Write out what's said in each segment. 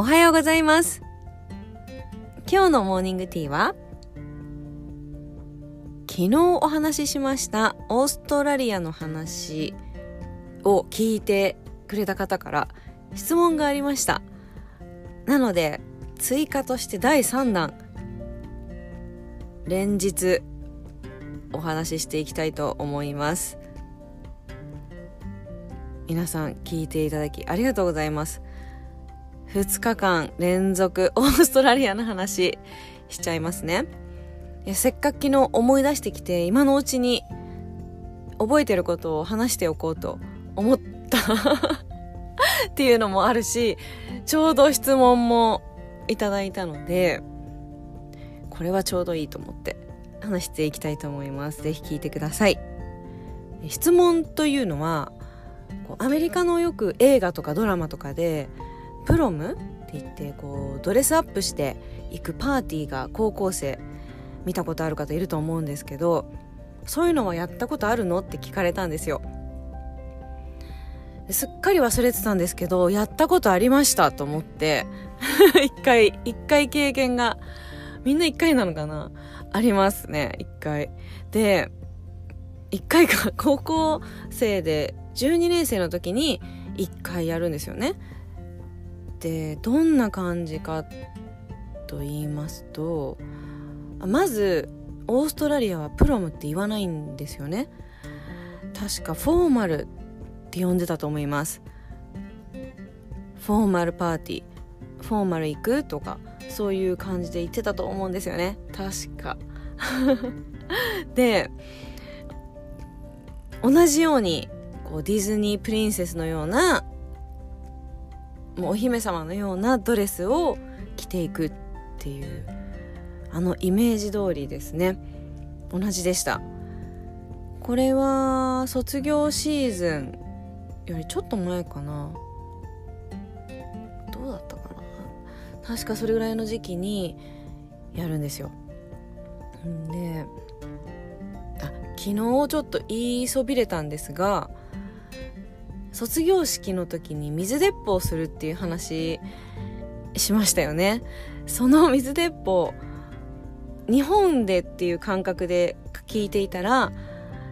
おはようございます。今日のモーニングティーは昨日お話ししましたオーストラリアの話を聞いてくれた方から質問がありました。なので追加として第3弾連日お話ししていきたいと思います。皆さん聞いていただきありがとうございます。2日間連続 オーストラリアの話しちゃいますね。いやせっかく昨日思い出してきて今のうちに覚えてることを話しておこうと思った。っていうのもあるしちょうど質問もいただいたのでこれはちょうどいいと思って話していきたいと思います。ぜひ聞いてください。質問というのはアメリカのよく映画とかドラマとかでプロムって言ってこうドレスアップして行くパーティーが高校生見たことある方いると思うんですけどそういうのはやったことあるのって聞かれたんですよ。すっかり忘れてたんですけどやったことありましたと思って 一回一回経験がみんな一回なのかな？ありますね一回。で一回か高校生で12年生の時に1回やるんですよね。でどんな感じかと言いますとまずオーストラリアはプロムって言わないんですよね。確かフォーマルって呼んでたと思います。フォーマルパーティーフォーマル行くとかそういう感じで言ってたと思うんですよね確か で同じようにこうディズニープリンセスのようなもうお姫様のようなドレスを着ていくっていうあのイメージ通りですね。同じでした。これは卒業シーズンよりちょっと前かな。どうだったかな。確かそれぐらいの時期にやるんですよ。であ昨日ちょっと言いそびれたんですが卒業式の時に水鉄砲するっていう話しましたよね。その水鉄砲日本でっていう感覚で聞いていたら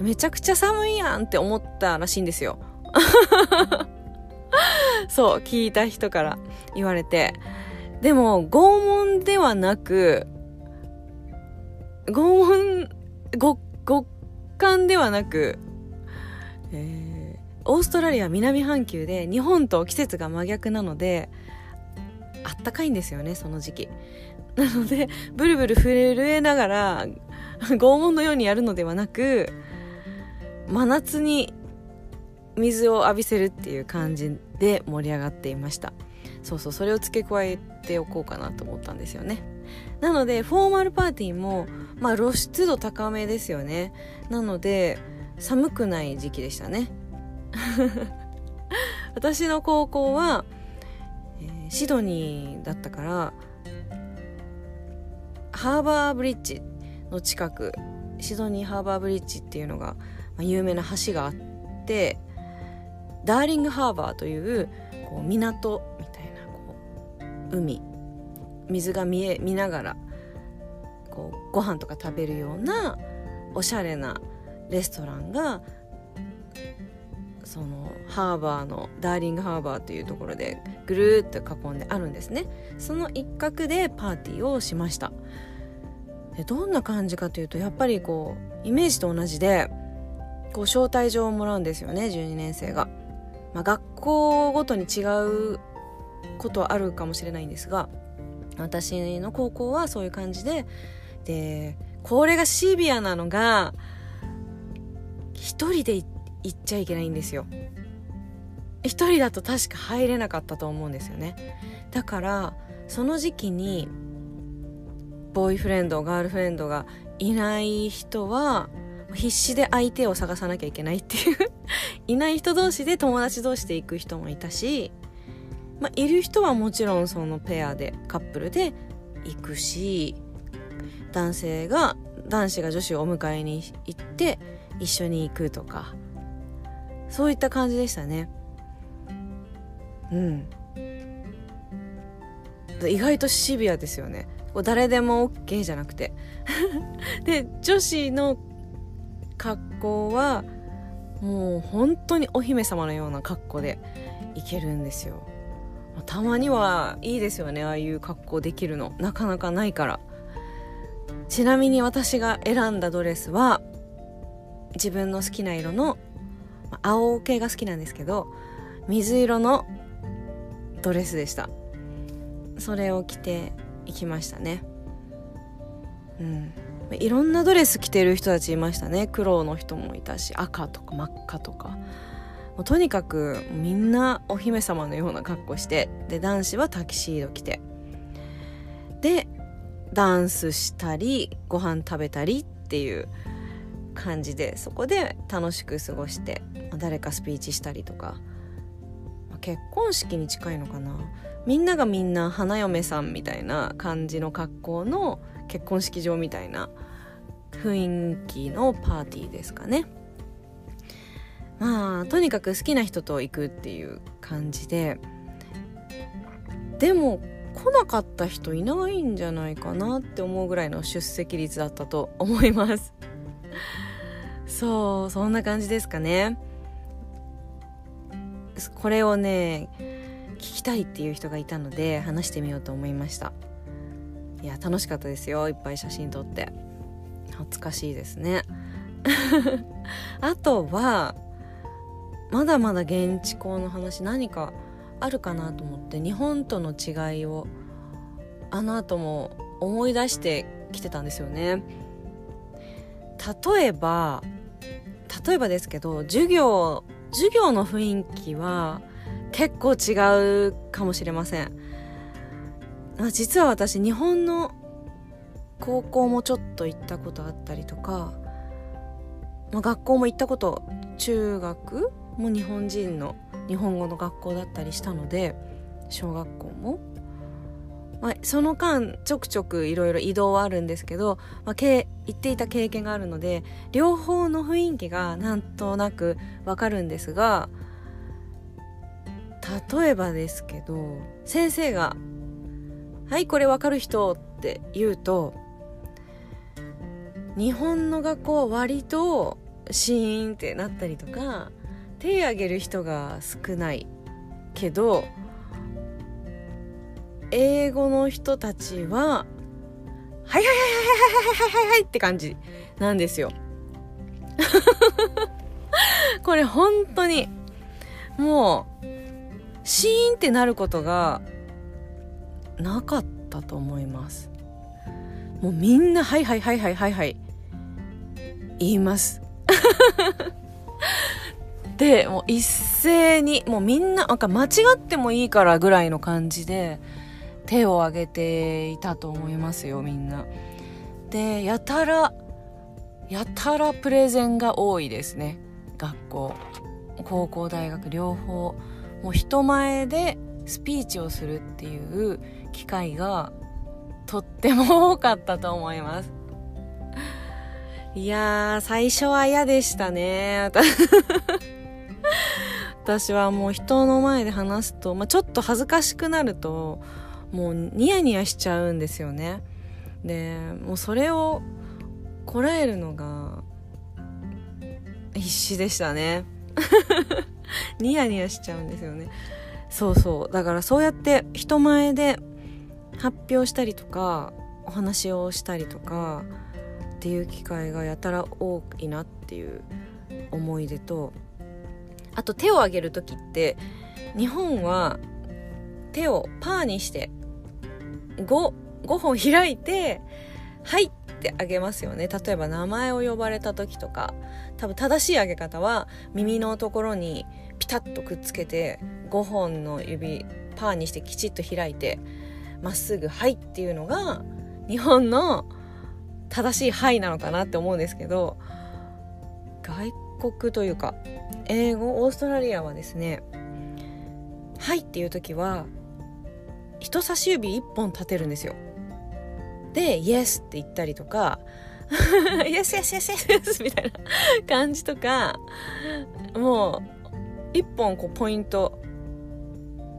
めちゃくちゃ寒いやんって思ったらしいんですよ。そう聞いた人から言われて。でも拷問ではなく拷問極寒ではなくえーオーストラリア南半球で日本と季節が真逆なのであったかいんですよねその時期。なのでブルブル震えながら拷問のようにやるのではなく真夏に水を浴びせるっていう感じで盛り上がっていました。そうそうそれを付け加えておこうかなと思ったんですよね。なのでフォーマルパーティーもまあ露出度高めですよね。なので寒くない時期でしたね。私の高校は、えー、シドニーだったからハーバーブリッジの近くシドニーハーバーブリッジっていうのが、まあ、有名な橋があってダーリングハーバーというこう港みたいなこう海。水が見え見ながらこうご飯とか食べるようなおしゃれなレストランがそのハーバーのダーリングハーバーというところでぐるっと囲んであるんですね。その一角でパーティーをしました。でどんな感じかというとやっぱりこうイメージと同じでこう招待状をもらうんですよね12年生が、まあ、学校ごとに違うことはあるかもしれないんですが私の高校はそういう感じででこれがシビアなのが一人で行って行っちゃいけないんですよ。一人だと確か入れなかったと思うんですよね。だからその時期にボーイフレンドガールフレンドがいない人は必死で相手を探さなきゃいけないっていう。いない人同士で友達同士で行く人もいたし、まあ、いる人はもちろんそのペアでカップルで行くし男性が男子が女子をお迎えに行って一緒に行くとか。そういった感じでしたね。うん。意外とシビアですよね。誰でも OK じゃなくて。で女子の格好はもう本当にお姫様のような格好でいけるんですよ。たまにはいいですよね。ああいう格好できるの。なかなかないから。ちなみに私が選んだドレスは自分の好きな色の青系が好きなんですけど水色のドレスでした。それを着ていきましたね。うん。いろんなドレス着てる人たちいましたね。黒の人もいたし赤とか真っ赤とか。もうとにかくみんなお姫様のような格好してで男子はタキシード着て。でダンスしたりご飯食べたりっていう感じでそこで楽しく過ごして誰かスピーチしたりとか。結婚式に近いのかな。みんながみんな花嫁さんみたいな感じの格好の結婚式場みたいな雰囲気のパーティーですかね。まあとにかく好きな人と行くっていう感じで。でも来なかった人いないんじゃないかなって思うぐらいの出席率だったと思います。そうそんな感じですかね。これをね聞きたいっていう人がいたので話してみようと思いました。いや楽しかったですよいっぱい写真撮って。懐かしいですね。あとはまだまだ現地校の話何かあるかなと思って日本との違いをあの後も思い出してきてたんですよね。例えば例えばですけど授業授業の雰囲気は結構違うかもしれません。実は私日本の高校もちょっと行ったことあったりとか、まあ、学校も行ったこと中学も日本人の日本語の学校だったりしたので小学校も、まあ、その間ちょくちょくいろいろ移動はあるんですけど、まあ、け行っていた経験があるので両方の雰囲気がなんとなくわかるんですが例えばですけど先生が「はいこれわかる人」って言うと日本の学校は割とシーンってなったりとか手挙げる人が少ないけど英語の人たちは「はいはいはいはいはいはいはいはい」って感じなんですよ。これ本当にもうシーンってなることがなかったと思いますもうみんな「はいはいはいはいはいはい」言います でもう一斉にもうみんななんか間違ってもいいからぐらいの感じで手を挙げていたと思いますよみんな。でやたらやたらプレゼンが多いですね。学校高校大学両方。もう人前でスピーチをするっていう機会がとっても多かったと思います。いやー最初は嫌でしたね。私はもう人の前で話すと、まあ、ちょっと恥ずかしくなるともうニヤニヤしちゃうんですよね。でもうそれをこらえるのが必死でしたね。ニヤニヤしちゃうんですよね。そうそう。だからそうやって人前で発表したりとかお話をしたりとかっていう機会がやたら多いなっていう思い出とあと手を挙げる時って日本は手をパーにして 5, 5本開いて「はい」ってあげますよね。例えば名前を呼ばれた時とか多分正しい上げ方は耳のところにピタッとくっつけて5本の指パーにしてきちっと開いてまっすぐ「はい」っていうのが日本の正しい「はい」なのかなって思うんですけど外国というか英語オーストラリアはですね「はい」っていう時は人差し指1本立てるんですよ。で「イエス」って言ったりとか「イエスイエスイエスイエス」みたいな感じとかもう1本こうポイント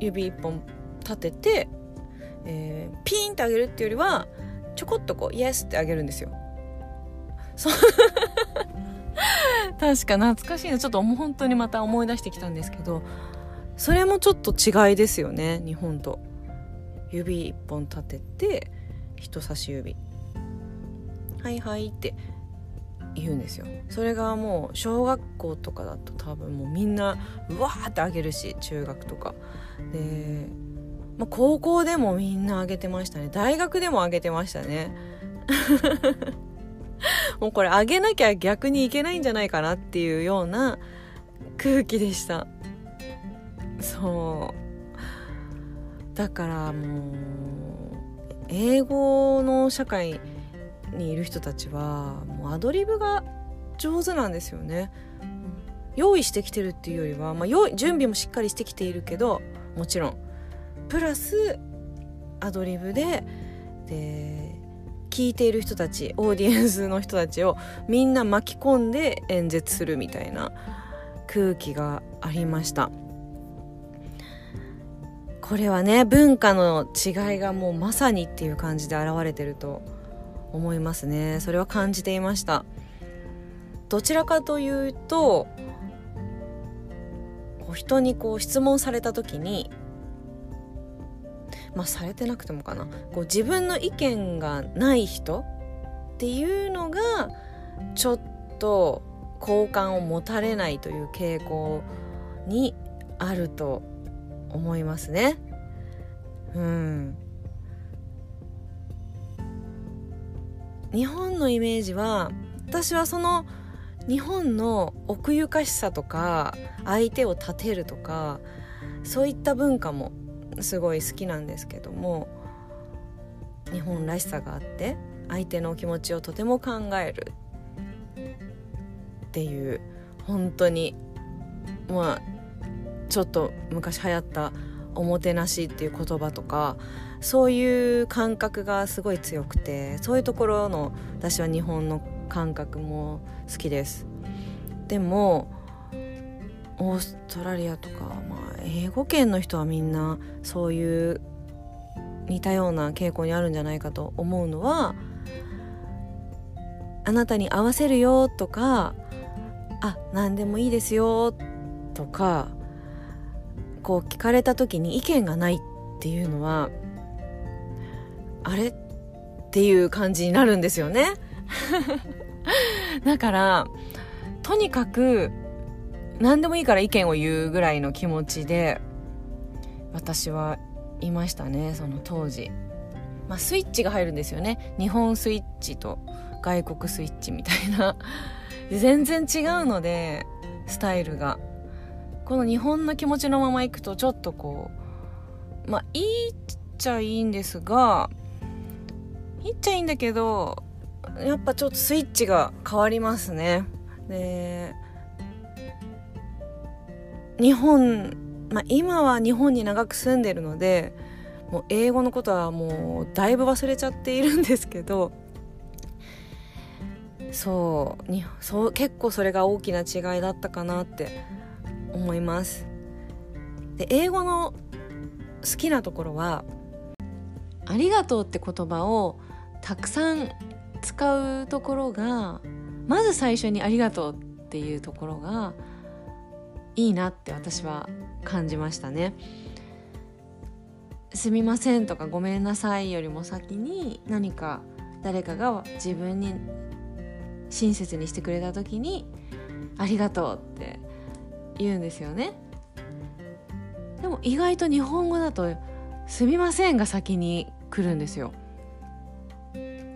指1本立ててえー、ピーンってあげるっていうよりはちょこっとこうイエスってあげるんですよ。そ 確か懐かしいのちょっと本当にまた思い出してきたんですけどそれもちょっと違いですよね日本と。指一本立てて人差し指。はいはいって言うんですよ。それがもう小学校とかだと多分もうみんなうわーってあげるし中学とか。で、まあ、高校でもみんなあげてましたね。大学でもあげてましたね。もうこれあげなきゃ逆にいけないんじゃないかなっていうような空気でした。そう。だからもう英語の社会にいる人たちはもうアドリブが上手なんですよね。用意してきてるっていうよりは、まあ、準備もしっかりしてきているけどもちろん。プラスアドリブでで聞いている人たちオーディエンスの人たちをみんな巻き込んで演説するみたいな空気がありました。これはね文化の違いがもうまさにっていう感じで現れてると思いますね。それは感じていました。どちらかというと人にこう質問された時にまあされてなくてもかな。こう自分の意見がない人っていうのがちょっと好感を持たれないという傾向にあると思いますね。うん日本のイメージは私はその日本の奥ゆかしさとか相手を立てるとかそういった文化もすごい好きなんですけども日本らしさがあって相手の気持ちをとても考えるっていう本当にまあちょっと昔流行ったおもてなしっていう言葉とかそういう感覚がすごい強くてそういうところの私は日本の感覚も好きです。でもオーストラリアとか、まあ、英語圏の人はみんなそういう似たような傾向にあるんじゃないかと思うのはあなたに合わせるよとかあ何でもいいですよとかこう聞かれた時に意見がないっていうのはあれっていう感じになるんですよね。だからとにかく何でもいいから意見を言うぐらいの気持ちで私はいましたねその当時、まあ、スイッチが入るんですよね。日本スイッチと外国スイッチみたいな。全然違うのでスタイルが。この日本の気持ちのままいくとちょっとこうまあいいっちゃいいんですがいいっちゃいいんだけどやっぱちょっとスイッチが変わりますね。で日本、まあ、今は日本に長く住んでるのでもう英語のことはもうだいぶ忘れちゃっているんですけどそうにそう結構それが大きな違いだったかなって思いますで英語の好きなところは「ありがとう」って言葉をたくさん使うところがまず最初に「ありがとう」っていうところがいいなって私は感じましたね。すみませんとかごめんなさいよりも先に何か誰かが自分に親切にしてくれた時にありがとうって言うんですよね。でも意外と日本語だとすみませんが先に来るんですよ。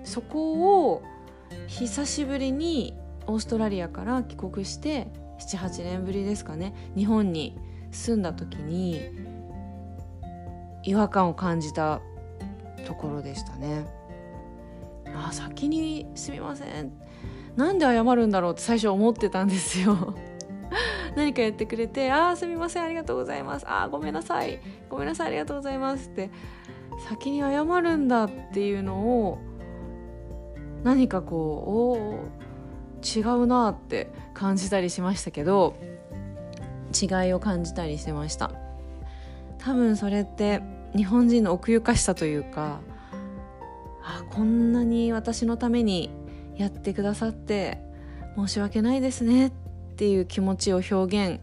そこを久しぶりにオーストラリアから帰国して78年ぶりですかね。日本に住んだ時に違和感を感じたところでしたね。あ先にすみません。なんで謝るんだろうって最初思ってたんですよ。何か言ってくれて「ああすみませんありがとうございます」「ああごめんなさい。ごめんなさいありがとうございます」って先に謝るんだっていうのを何かこうお違うなって感じたりしましたけど違いを感じたりしてました。多分それって日本人の奥ゆかしさというかあこんなに私のためにやってくださって申し訳ないですねっていう気持ちを表現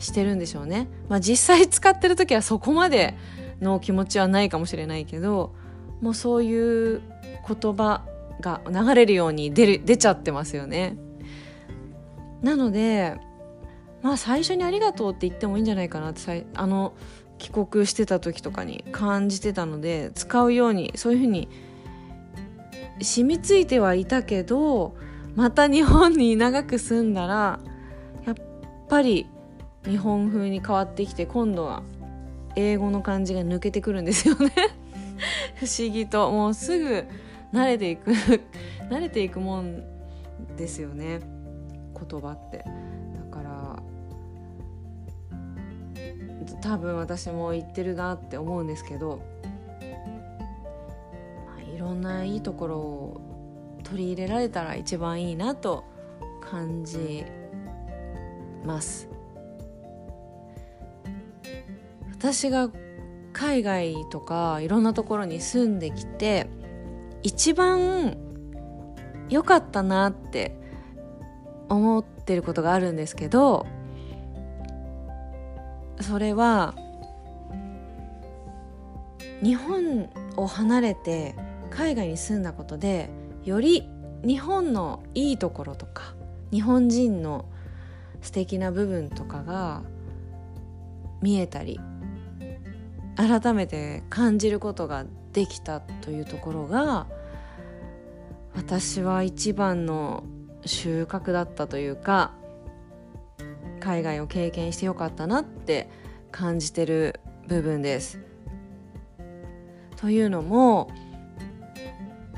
してるんでしょうね。まあ、実際使ってる時はそこまでの気持ちはないかもしれないけどもうそういう言葉が流れるように出る出ちゃってますよね。なのでまあ最初に「ありがとう」って言ってもいいんじゃないかなってあの帰国してた時とかに感じてたので使うようにそういうふうに染みついてはいたけどまた日本に長く住んだらぱり日本風に変わってきて今度は英語の感じが抜けてくるんですよね。不思議ともうすぐ慣れていく 慣れていくもんですよね。言葉って。だから多分私も言ってるなって思うんですけど、まあ、いろんないいところを取り入れられたら一番いいなと感じますます。私が海外とかいろんなところに住んできて一番良かったなって思ってることがあるんですけどそれは日本を離れて海外に住んだことでより日本のいいところとか日本人の素敵な部分とかが見えたり改めて感じることができたというところが私は一番の収穫だったというか海外を経験してよかったなって感じてる部分です。というのも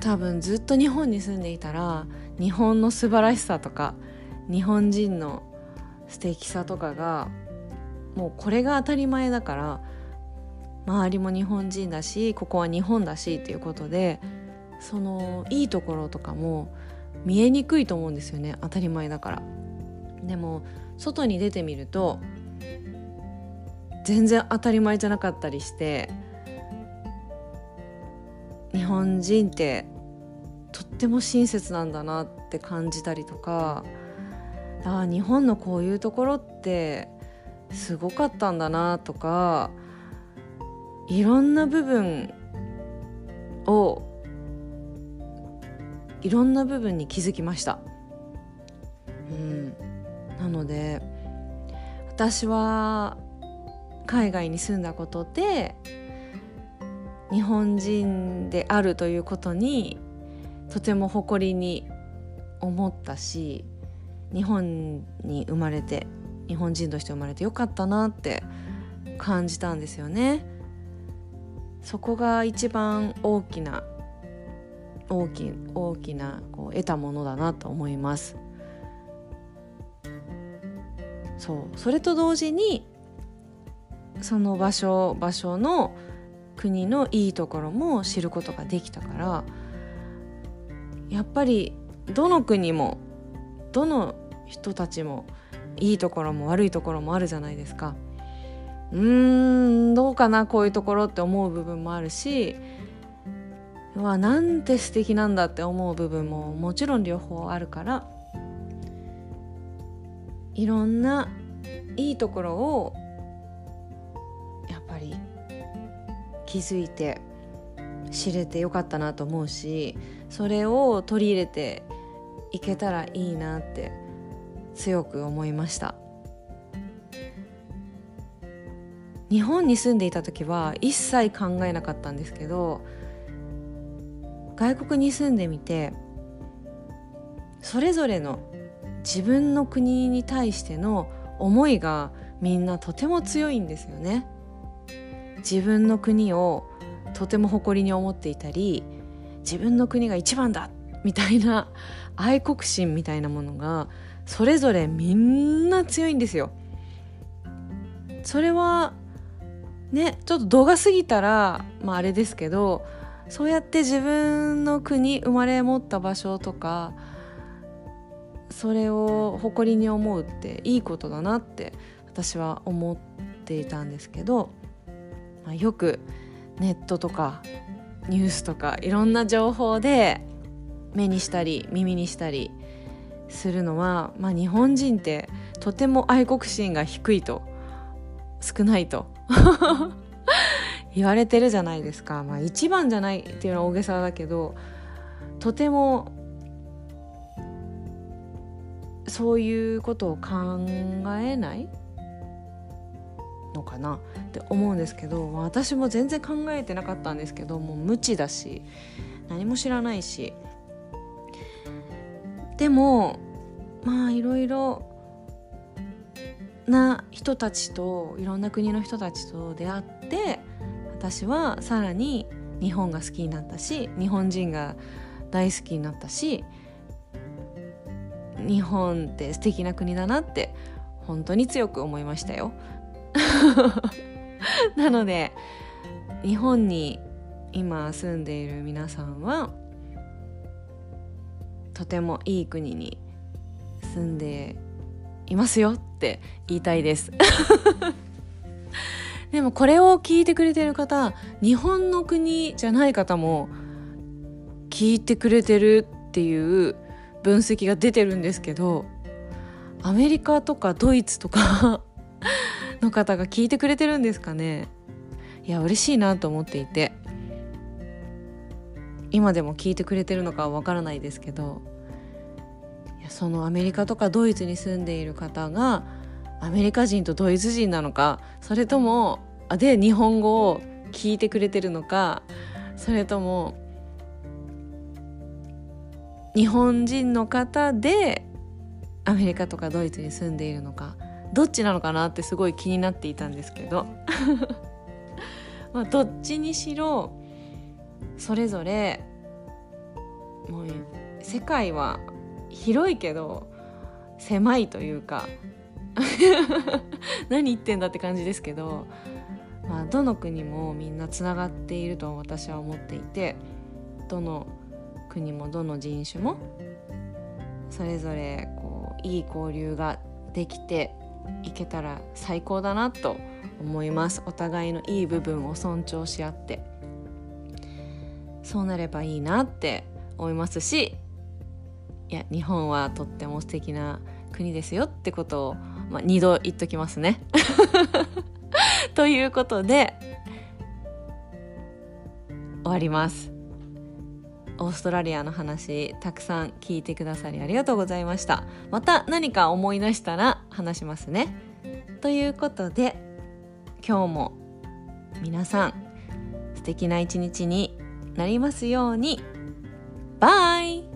多分ずっと日本に住んでいたら日本の素晴らしさとか日本人の素敵さとかがもうこれが当たり前だから周りも日本人だしここは日本だしっていうことでそのいいところとかも見えにくいと思うんですよね当たり前だから。でも外に出てみると全然当たり前じゃなかったりして日本人ってとっても親切なんだなって感じたりとかあ日本のこういうところってすごかったんだなとかいろんな部分をいろんな部分に気づきました。うん、なので私は海外に住んだことで日本人であるということにとても誇りに思ったし日本に生まれて日本人として生まれてよかったなって感じたんですよね。そこが一番大きな大き大きなこう得たものだなと思いますそうそれと同時にその場所場所の国のいいところも知ることができたからやっぱりどの国もどの人たちもいいところも悪いところもあるじゃないですか。うーんどうかなこういうところって思う部分もあるしうわなんて素敵なんだって思う部分ももちろん両方あるからいろんないいところをやっぱり気づいて知れてよかったなと思うしそれを取り入れていけたらいいなって強く思いました日本に住んでいた時は一切考えなかったんですけど外国に住んでみてそれぞれの自分の国に対しての思いがみんなとても強いんですよね。自分の国をとても誇りに思っていたり自分の国が一番だみたいな愛国心みたいなものがそれぞれみんな強いんですよ。それはねちょっと度が過ぎたら、まあ、あれですけどそうやって自分の国生まれ持った場所とかそれを誇りに思うっていいことだなって私は思っていたんですけど、まあ、よくネットとかニュースとかいろんな情報で目にしたり耳にしたりするのは、まあ、日本人ってとても愛国心が低いと少ないと 言われてるじゃないですか、まあ、一番じゃないっていうのは大げさだけどとてもそういうことを考えないのかなって思うんですけど、私も全然考えてなかったんですけどもう無知だし何も知らないし。でもまあいろいろな人たちといろんな国の人たちと出会って私はさらに日本が好きになったし日本人が大好きになったし日本って素敵な国だなって本当に強く思いましたよ。なので日本に今住んでいる皆さんはとてもいい国に住んでいますよって言いたいです。でもこれを聞いてくれてる方日本の国じゃない方も聞いてくれてるっていう分析が出てるんですけどアメリカとかドイツとかの方が聞いてくれてるんですかね。いや嬉しいなと思っていて今でも聞いてくれてるのかはわからないですけどそのアメリカとかドイツに住んでいる方がアメリカ人とドイツ人なのかそれともで日本語を聞いてくれてるのかそれとも日本人の方でアメリカとかドイツに住んでいるのかどっちなのかなってすごい気になっていたんですけど まあどっちにしろそれぞれもう世界は広いけど狭いというか 何言ってんだって感じですけど、まあ、どの国もみんなつながっていると私は思っていてどの国もどの人種もそれぞれこういい交流ができていけたら最高だなと思います。お互いのいい部分を尊重し合って。そうなればいいなって思いますしいや日本はとっても素敵な国ですよってことを、まあ、2度言っときますね。ということで終わります。オーストラリアの話たくさん聞いてくださりありがとうございましたまた何か思い出したら話しますねということで今日も皆さん素敵な一日になりますようにバイ